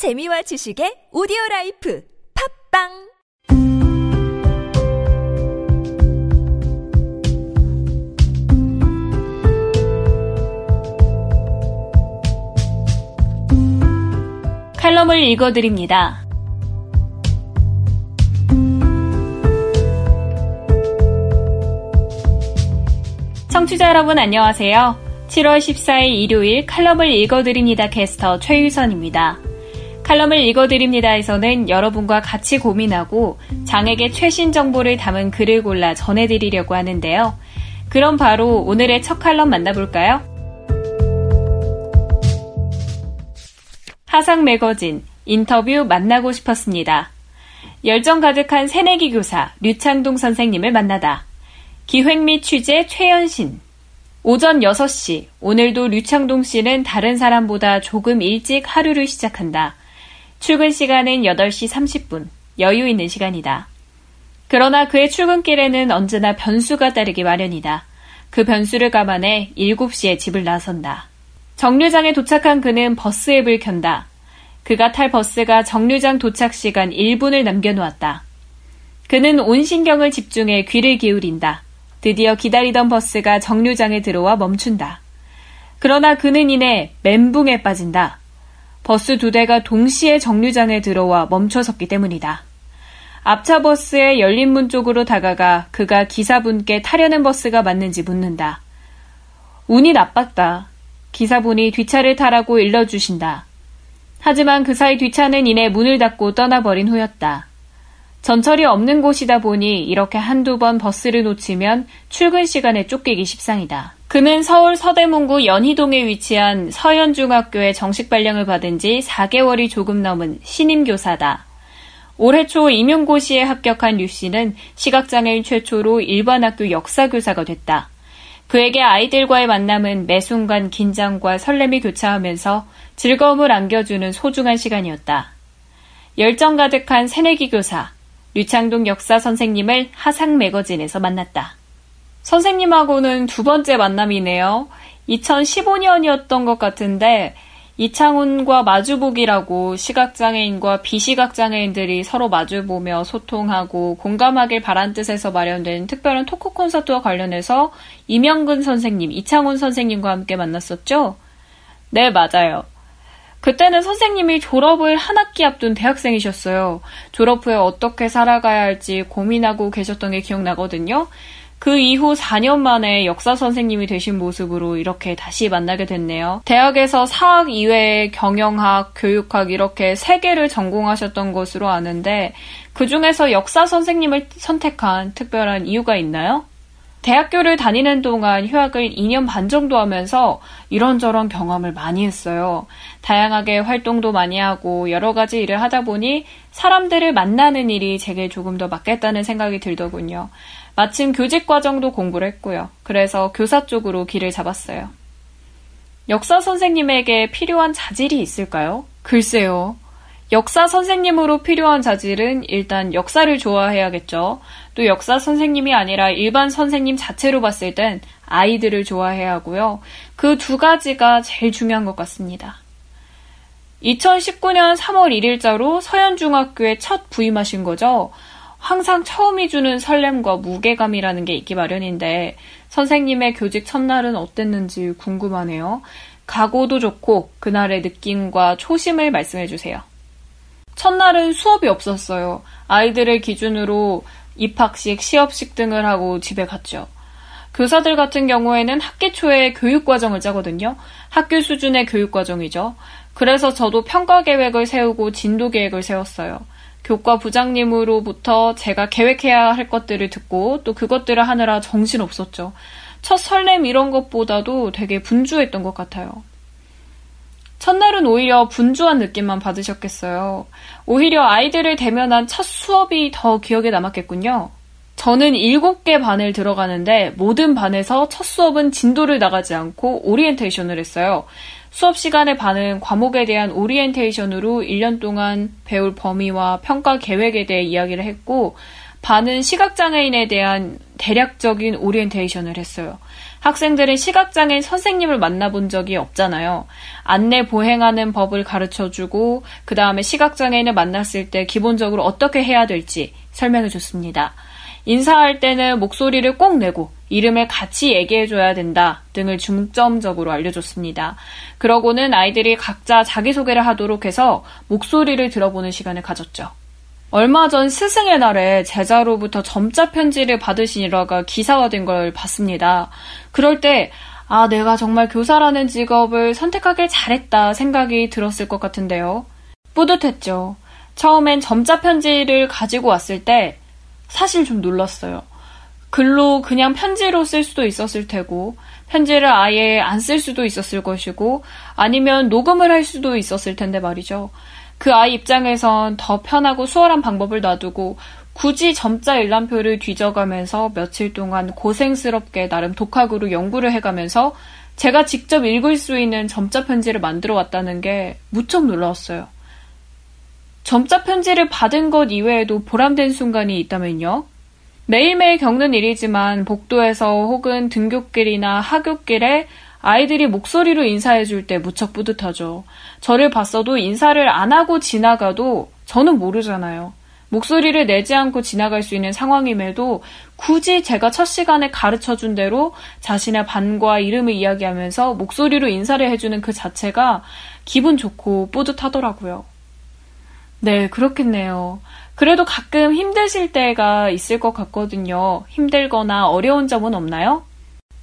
재미와 지식의 오디오 라이프 팝빵 칼럼을 읽어드립니다. 청취자 여러분 안녕하세요. 7월 14일 일요일 칼럼을 읽어드립니다 캐스터 최유선입니다. 칼럼을 읽어드립니다에서는 여러분과 같이 고민하고 장에게 최신 정보를 담은 글을 골라 전해드리려고 하는데요. 그럼 바로 오늘의 첫 칼럼 만나볼까요? 하상 매거진 인터뷰 만나고 싶었습니다. 열정 가득한 새내기 교사 류창동 선생님을 만나다. 기획 및 취재 최연신. 오전 6시, 오늘도 류창동 씨는 다른 사람보다 조금 일찍 하루를 시작한다. 출근 시간은 8시 30분. 여유 있는 시간이다. 그러나 그의 출근길에는 언제나 변수가 따르기 마련이다. 그 변수를 감안해 7시에 집을 나선다. 정류장에 도착한 그는 버스 앱을 켠다. 그가 탈 버스가 정류장 도착 시간 1분을 남겨놓았다. 그는 온 신경을 집중해 귀를 기울인다. 드디어 기다리던 버스가 정류장에 들어와 멈춘다. 그러나 그는 이내 멘붕에 빠진다. 버스 두 대가 동시에 정류장에 들어와 멈춰섰기 때문이다. 앞차 버스의 열린 문 쪽으로 다가가 그가 기사분께 타려는 버스가 맞는지 묻는다. 운이 나빴다. 기사분이 뒷차를 타라고 일러주신다. 하지만 그 사이 뒷차는 이내 문을 닫고 떠나버린 후였다. 전철이 없는 곳이다 보니 이렇게 한두 번 버스를 놓치면 출근 시간에 쫓기기 십상이다. 그는 서울 서대문구 연희동에 위치한 서현중학교에 정식 발령을 받은 지 4개월이 조금 넘은 신임교사다. 올해 초 임용고시에 합격한 류 씨는 시각장애인 최초로 일반 학교 역사교사가 됐다. 그에게 아이들과의 만남은 매 순간 긴장과 설렘이 교차하면서 즐거움을 안겨주는 소중한 시간이었다. 열정 가득한 새내기 교사, 류창동 역사 선생님을 하상 매거진에서 만났다. 선생님하고는 두 번째 만남이네요. 2015년이었던 것 같은데 이창훈과 마주보기라고 시각장애인과 비시각장애인들이 서로 마주보며 소통하고 공감하길 바란 뜻에서 마련된 특별한 토크 콘서트와 관련해서 이명근 선생님, 이창훈 선생님과 함께 만났었죠? 네, 맞아요. 그때는 선생님이 졸업을 한 학기 앞둔 대학생이셨어요. 졸업 후에 어떻게 살아가야 할지 고민하고 계셨던 게 기억나거든요. 그 이후 4년 만에 역사 선생님이 되신 모습으로 이렇게 다시 만나게 됐네요. 대학에서 사학 이외에 경영학, 교육학 이렇게 세 개를 전공하셨던 것으로 아는데 그 중에서 역사 선생님을 선택한 특별한 이유가 있나요? 대학교를 다니는 동안 휴학을 2년 반 정도 하면서 이런저런 경험을 많이 했어요. 다양하게 활동도 많이 하고 여러 가지 일을 하다 보니 사람들을 만나는 일이 제게 조금 더 맞겠다는 생각이 들더군요. 마침 교직 과정도 공부를 했고요. 그래서 교사 쪽으로 길을 잡았어요. 역사 선생님에게 필요한 자질이 있을까요? 글쎄요. 역사 선생님으로 필요한 자질은 일단 역사를 좋아해야겠죠. 또 역사 선생님이 아니라 일반 선생님 자체로 봤을 땐 아이들을 좋아해야 하고요. 그 두 가지가 제일 중요한 것 같습니다. 2019년 3월 1일자로 서현중학교에 첫 부임하신 거죠. 항상 처음이 주는 설렘과 무게감이라는 게 있기 마련인데 선생님의 교직 첫날은 어땠는지 궁금하네요. 각오도 좋고 그날의 느낌과 초심을 말씀해 주세요. 첫날은 수업이 없었어요. 아이들을 기준으로 입학식, 시업식 등을 하고 집에 갔죠. 교사들 같은 경우에는 학기 초에 교육과정을 짜거든요. 학교 수준의 교육과정이죠. 그래서 저도 평가 계획을 세우고 진도 계획을 세웠어요. 교과 부장님으로부터 제가 계획해야 할 것들을 듣고 또 그것들을 하느라 정신 없었죠. 첫 설렘 이런 것보다도 되게 분주했던 것 같아요. 첫날은 오히려 분주한 느낌만 받으셨겠어요. 오히려 아이들을 대면한 첫 수업이 더 기억에 남았겠군요. 저는 7개 반을 들어가는데 모든 반에서 첫 수업은 진도를 나가지 않고 오리엔테이션을 했어요. 수업 시간의 반은 과목에 대한 오리엔테이션으로 1년 동안 배울 범위와 평가 계획에 대해 이야기를 했고 반은 시각장애인에 대한 대략적인 오리엔테이션을 했어요. 학생들은 시각장애인 선생님을 만나본 적이 없잖아요. 안내 보행하는 법을 가르쳐 주고, 그 다음에 시각장애인을 만났을 때 기본적으로 어떻게 해야 될지 설명해 줬습니다. 인사할 때는 목소리를 꼭 내고 이름을 같이 얘기해줘야 된다 등을 중점적으로 알려줬습니다. 그러고는 아이들이 각자 자기소개를 하도록 해서 목소리를 들어보는 시간을 가졌죠. 얼마 전 스승의 날에 제자로부터 점자 편지를 받으신 일화가 기사화된 걸 봤습니다. 그럴 때, 아, 내가 정말 교사라는 직업을 선택하길 잘했다 생각이 들었을 것 같은데요. 뿌듯했죠. 처음엔 점자 편지를 가지고 왔을 때 사실 좀 놀랐어요. 글로 그냥 편지로 쓸 수도 있었을 테고, 편지를 아예 안 쓸 수도 있었을 것이고, 아니면 녹음을 할 수도 있었을 텐데 말이죠. 그 아이 입장에선 더 편하고 수월한 방법을 놔두고, 굳이 점자 일람표를 뒤져가면서 며칠 동안 고생스럽게 나름 독학으로 연구를 해가면서 제가 직접 읽을 수 있는 점자 편지를 만들어 왔다는 게 무척 놀라웠어요. 점자 편지를 받은 것 이외에도 보람된 순간이 있다면요? 매일매일 겪는 일이지만 복도에서 혹은 등굣길이나 하굣길에 아이들이 목소리로 인사해 줄 때 무척 뿌듯하죠. 저를 봤어도 인사를 안 하고 지나가도 저는 모르잖아요. 목소리를 내지 않고 지나갈 수 있는 상황임에도 굳이 제가 첫 시간에 가르쳐 준 대로 자신의 반과 이름을 이야기하면서 목소리로 인사를 해주는 그 자체가 기분 좋고 뿌듯하더라고요. 네, 그렇겠네요. 그래도 가끔 힘드실 때가 있을 것 같거든요. 힘들거나 어려운 점은 없나요?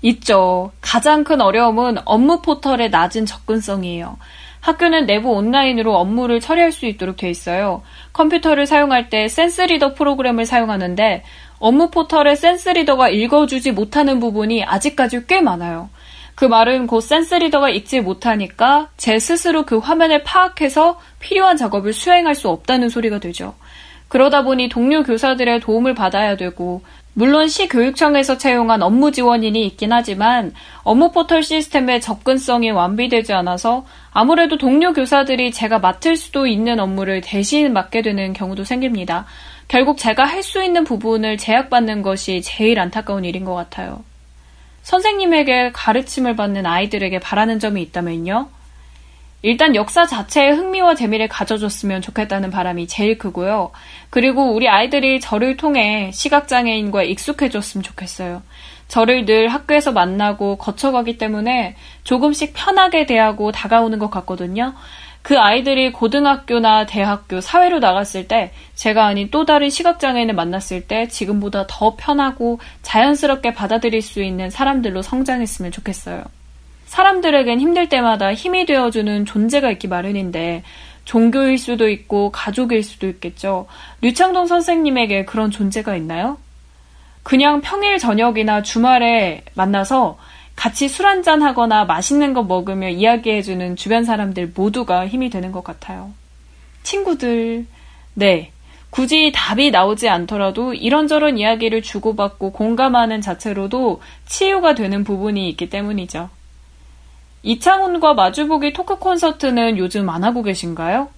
있죠. 가장 큰 어려움은 업무 포털의 낮은 접근성이에요. 학교는 내부 온라인으로 업무를 처리할 수 있도록 돼 있어요. 컴퓨터를 사용할 때 센스 리더 프로그램을 사용하는데 업무 포털의 센스 리더가 읽어주지 못하는 부분이 아직까지 꽤 많아요. 그 말은 곧 센스 리더가 읽지 못하니까 제 스스로 그 화면을 파악해서 필요한 작업을 수행할 수 없다는 소리가 되죠. 그러다 보니 동료 교사들의 도움을 받아야 되고, 물론 시 교육청에서 채용한 업무 지원인이 있긴 하지만 업무 포털 시스템의 접근성이 완비되지 않아서 아무래도 동료 교사들이 제가 맡을 수도 있는 업무를 대신 맡게 되는 경우도 생깁니다. 결국 제가 할 수 있는 부분을 제약받는 것이 제일 안타까운 일인 것 같아요. 선생님에게 가르침을 받는 아이들에게 바라는 점이 있다면요? 일단 역사 자체에 흥미와 재미를 가져줬으면 좋겠다는 바람이 제일 크고요. 그리고 우리 아이들이 저를 통해 시각장애인과 익숙해졌으면 좋겠어요. 저를 늘 학교에서 만나고 거쳐가기 때문에 조금씩 편하게 대하고 다가오는 것 같거든요. 그 아이들이 고등학교나 대학교, 사회로 나갔을 때 제가 아닌 또 다른 시각장애인을 만났을 때 지금보다 더 편하고 자연스럽게 받아들일 수 있는 사람들로 성장했으면 좋겠어요. 사람들에겐 힘들 때마다 힘이 되어주는 존재가 있기 마련인데 종교일 수도 있고 가족일 수도 있겠죠. 류창동 선생님에게 그런 존재가 있나요? 그냥 평일 저녁이나 주말에 만나서 같이 술 한잔 하거나 맛있는 거 먹으며 이야기해주는 주변 사람들 모두가 힘이 되는 것 같아요. 친구들, 네. 굳이 답이 나오지 않더라도 이런저런 이야기를 주고받고 공감하는 자체로도 치유가 되는 부분이 있기 때문이죠. 이창훈과 마주보기 토크 콘서트는 요즘 안 하고 계신가요?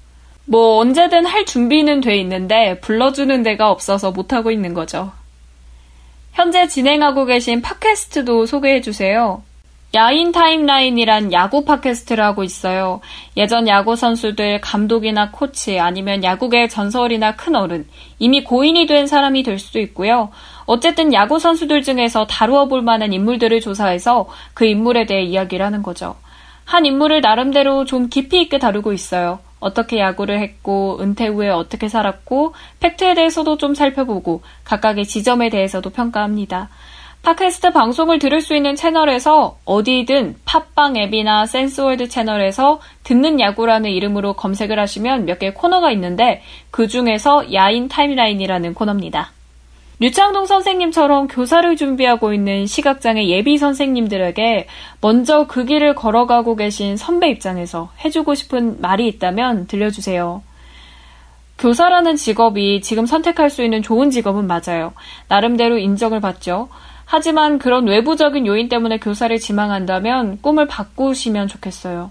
뭐 언제든 할 준비는 돼 있는데 불러주는 데가 없어서 못하고 있는 거죠. 현재 진행하고 계신 팟캐스트도 소개해 주세요. 야인 타임라인이란 야구 팟캐스트를 하고 있어요. 예전 야구 선수들, 감독이나 코치, 아니면 야구계 전설이나 큰 어른, 이미 고인이 된 사람이 될 수도 있고요. 어쨌든 야구 선수들 중에서 다루어 볼 만한 인물들을 조사해서 그 인물에 대해 이야기를 하는 거죠. 한 인물을 나름대로 좀 깊이 있게 다루고 있어요. 어떻게 야구를 했고, 은퇴 후에 어떻게 살았고, 팩트에 대해서도 좀 살펴보고, 각각의 지점에 대해서도 평가합니다. 팟캐스트 방송을 들을 수 있는 채널에서 어디든 팟빵 앱이나 센스월드 채널에서 듣는 야구라는 이름으로 검색을 하시면 몇 개 코너가 있는데 그 중에서 야인 타임라인이라는 코너입니다. 류창동 선생님처럼 교사를 준비하고 있는 시각장애 예비 선생님들에게 먼저 그 길을 걸어가고 계신 선배 입장에서 해주고 싶은 말이 있다면 들려주세요. 교사라는 직업이 지금 선택할 수 있는 좋은 직업은 맞아요. 나름대로 인정을 받죠. 하지만 그런 외부적인 요인 때문에 교사를 지망한다면 꿈을 바꾸시면 좋겠어요.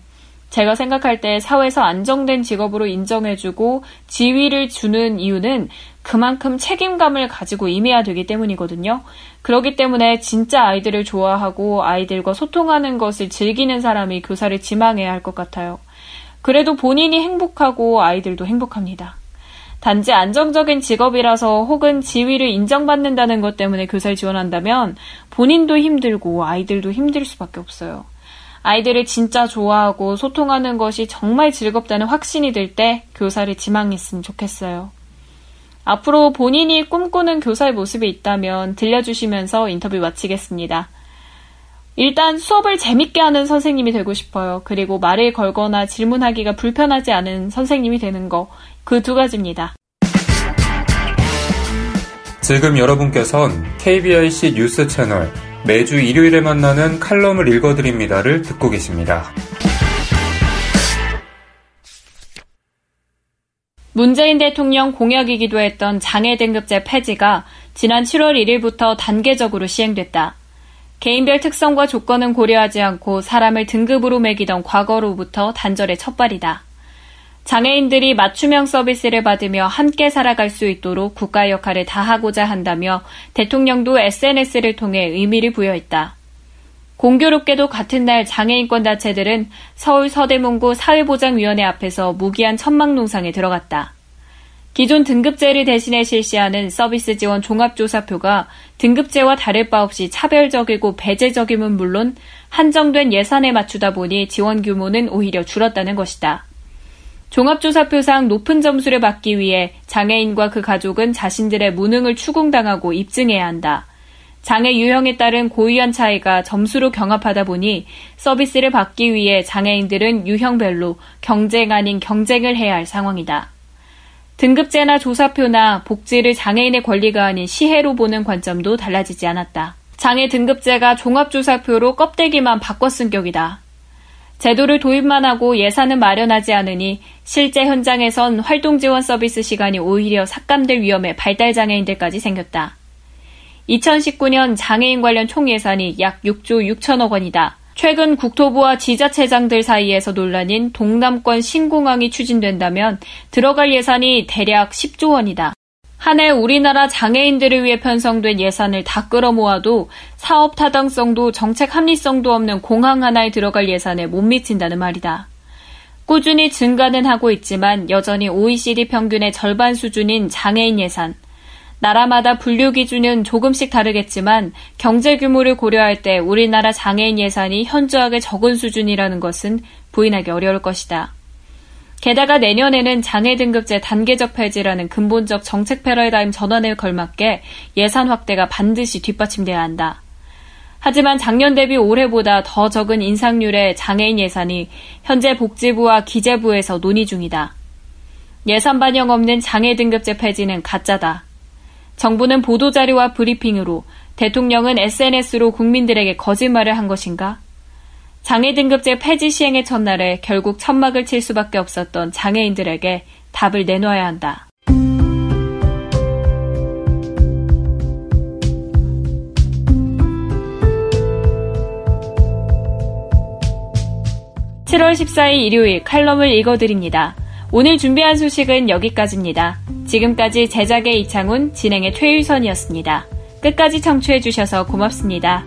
제가 생각할 때 사회에서 안정된 직업으로 인정해주고 지위를 주는 이유는 그만큼 책임감을 가지고 임해야 되기 때문이거든요. 그렇기 때문에 진짜 아이들을 좋아하고 아이들과 소통하는 것을 즐기는 사람이 교사를 지망해야 할 것 같아요. 그래도 본인이 행복하고 아이들도 행복합니다. 단지 안정적인 직업이라서 혹은 지위를 인정받는다는 것 때문에 교사를 지원한다면 본인도 힘들고 아이들도 힘들 수밖에 없어요. 아이들을 진짜 좋아하고 소통하는 것이 정말 즐겁다는 확신이 들 때 교사를 지망했으면 좋겠어요. 앞으로 본인이 꿈꾸는 교사의 모습이 있다면 들려주시면서 인터뷰 마치겠습니다. 일단 수업을 재밌게 하는 선생님이 되고 싶어요. 그리고 말을 걸거나 질문하기가 불편하지 않은 선생님이 되는 거. 그 두 가지입니다. 지금 여러분께선 KBIC 뉴스 채널 매주 일요일에 만나는 칼럼을 읽어드립니다를 듣고 계십니다. 문재인 대통령 공약이기도 했던 장애 등급제 폐지가 지난 7월 1일부터 단계적으로 시행됐다. 개인별 특성과 조건은 고려하지 않고 사람을 등급으로 매기던 과거로부터 단절의 첫발이다. 장애인들이 맞춤형 서비스를 받으며 함께 살아갈 수 있도록 국가 역할을 다하고자 한다며 대통령도 SNS를 통해 의미를 부여했다. 공교롭게도 같은 날 장애인권 단체들은 서울 서대문구 사회보장위원회 앞에서 무기한 천막 농상에 들어갔다. 기존 등급제를 대신해 실시하는 서비스 지원 종합조사표가 등급제와 다를 바 없이 차별적이고 배제적임은 물론 한정된 예산에 맞추다 보니 지원 규모는 오히려 줄었다는 것이다. 종합조사표상 높은 점수를 받기 위해 장애인과 그 가족은 자신들의 무능을 추궁당하고 입증해야 한다. 장애 유형에 따른 고유한 차이가 점수로 경합하다 보니 서비스를 받기 위해 장애인들은 유형별로 경쟁 아닌 경쟁을 해야 할 상황이다. 등급제나 조사표나 복지를 장애인의 권리가 아닌 시혜로 보는 관점도 달라지지 않았다. 장애 등급제가 종합조사표로 껍데기만 바꿔 쓴 격이다. 제도를 도입만 하고 예산은 마련하지 않으니 실제 현장에선 활동 지원 서비스 시간이 오히려 삭감될 위험에 발달 장애인들까지 생겼다. 2019년 장애인 관련 총 예산이 약 6조 6천억 원이다. 최근 국토부와 지자체장들 사이에서 논란인 동남권 신공항이 추진된다면 들어갈 예산이 대략 10조 원이다. 한해 우리나라 장애인들을 위해 편성된 예산을 다 끌어모아도 사업 타당성도 정책 합리성도 없는 공항 하나에 들어갈 예산에 못 미친다는 말이다. 꾸준히 증가는 하고 있지만 여전히 OECD 평균의 절반 수준인 장애인 예산, 나라마다 분류 기준은 조금씩 다르겠지만 경제 규모를 고려할 때 우리나라 장애인 예산이 현저하게 적은 수준이라는 것은 부인하기 어려울 것이다. 게다가 내년에는 장애 등급제 단계적 폐지라는 근본적 정책 패러다임 전환에 걸맞게 예산 확대가 반드시 뒷받침돼야 한다. 하지만 작년 대비 올해보다 더 적은 인상률의 장애인 예산이 현재 복지부와 기재부에서 논의 중이다. 예산 반영 없는 장애 등급제 폐지는 가짜다. 정부는 보도자료와 브리핑으로 대통령은 SNS로 국민들에게 거짓말을 한 것인가? 장애 등급제 폐지 시행의 첫날에 결국 천막을 칠 수밖에 없었던 장애인들에게 답을 내놔야 한다. (7월 14일) 일요일 칼럼을 읽어드립니다. 오늘 준비한 소식은 여기까지입니다. 지금까지 제작의 이창훈, 진행의 최유선이었습니다. 끝까지 청취해주셔서 고맙습니다.